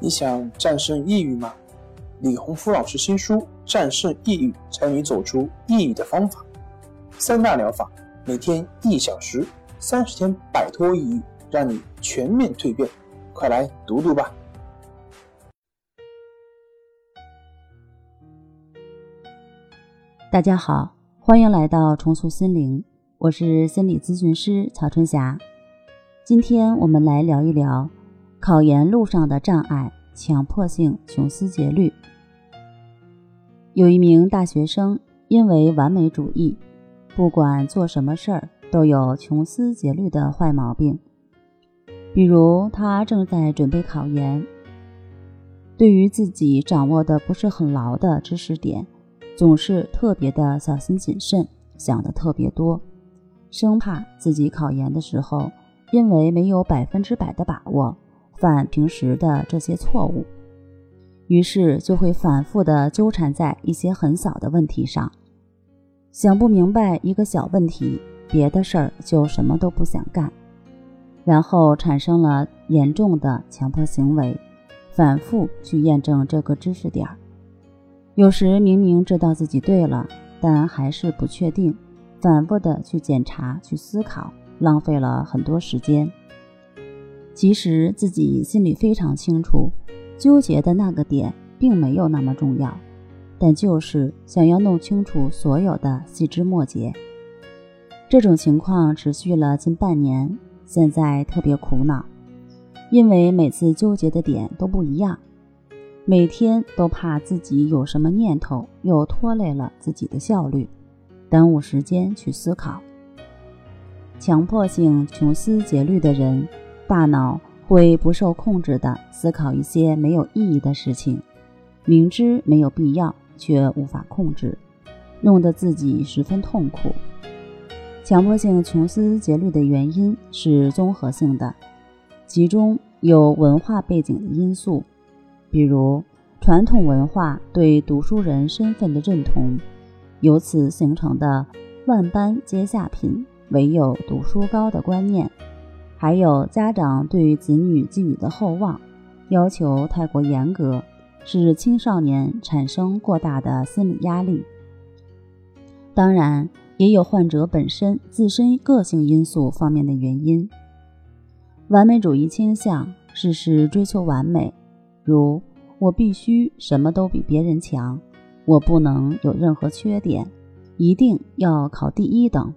你想战胜抑郁吗？李洪福老师新书《战胜抑郁，教你走出抑郁的方法》，三大疗法，每天一小时，三十天摆脱抑郁，让你全面蜕变。快来读读吧！大家好，欢迎来到重塑心灵，我是心理咨询师曹春霞。今天我们来聊一聊。考研路上的障碍：强迫性穷思竭虑。有一名大学生因为完美主义，不管做什么事儿都有穷思竭虑的坏毛病。比如，他正在准备考研，对于自己掌握的不是很牢的知识点，总是特别的小心谨慎，想的特别多，生怕自己考研的时候因为没有百分之百的把握。犯平时的这些错误，于是就会反复的纠缠在一些很小的问题上，想不明白一个小问题，别的事儿就什么都不想干，然后产生了严重的强迫行为，反复去验证这个知识点儿。有时明明知道自己对了，但还是不确定，反复的去检查、去思考，浪费了很多时间。其实自己心里非常清楚，纠结的那个点并没有那么重要，但就是想要弄清楚所有的细枝末节。这种情况持续了近半年，现在特别苦恼，因为每次纠结的点都不一样，每天都怕自己有什么念头又拖累了自己的效率，耽误时间去思考。强迫性穷思竭虑的人。大脑会不受控制地思考一些没有意义的事情，明知没有必要却无法控制，弄得自己十分痛苦。强迫性穷思竭虑的原因是综合性的，其中有文化背景的因素，比如传统文化对读书人身份的认同，由此形成的“万般皆下品，唯有读书高”的观念。还有家长对于子女寄予的厚望，要求太过严格，使青少年产生过大的心理压力。当然，也有患者本身自身个性因素方面的原因。完美主义倾向，事事追求完美，如我必须什么都比别人强，我不能有任何缺点，一定要考第一等。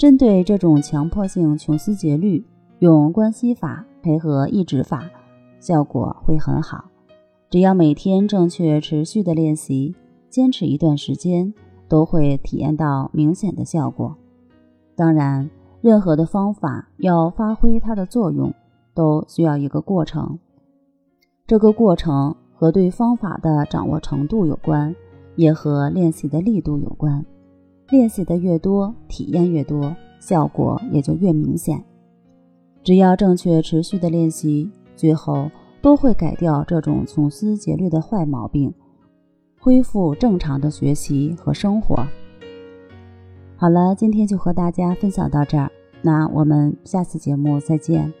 针对这种强迫性穷思竭虑，用关系法配合抑制法，效果会很好。只要每天正确持续的练习，坚持一段时间，都会体验到明显的效果。当然，任何的方法要发挥它的作用，都需要一个过程。这个过程和对方法的掌握程度有关，也和练习的力度有关。练习的越多，体验越多，效果也就越明显。只要正确持续的练习，最后都会改掉这种穷思竭虑的坏毛病，恢复正常的学习和生活。好了，今天就和大家分享到这儿，那我们下次节目再见。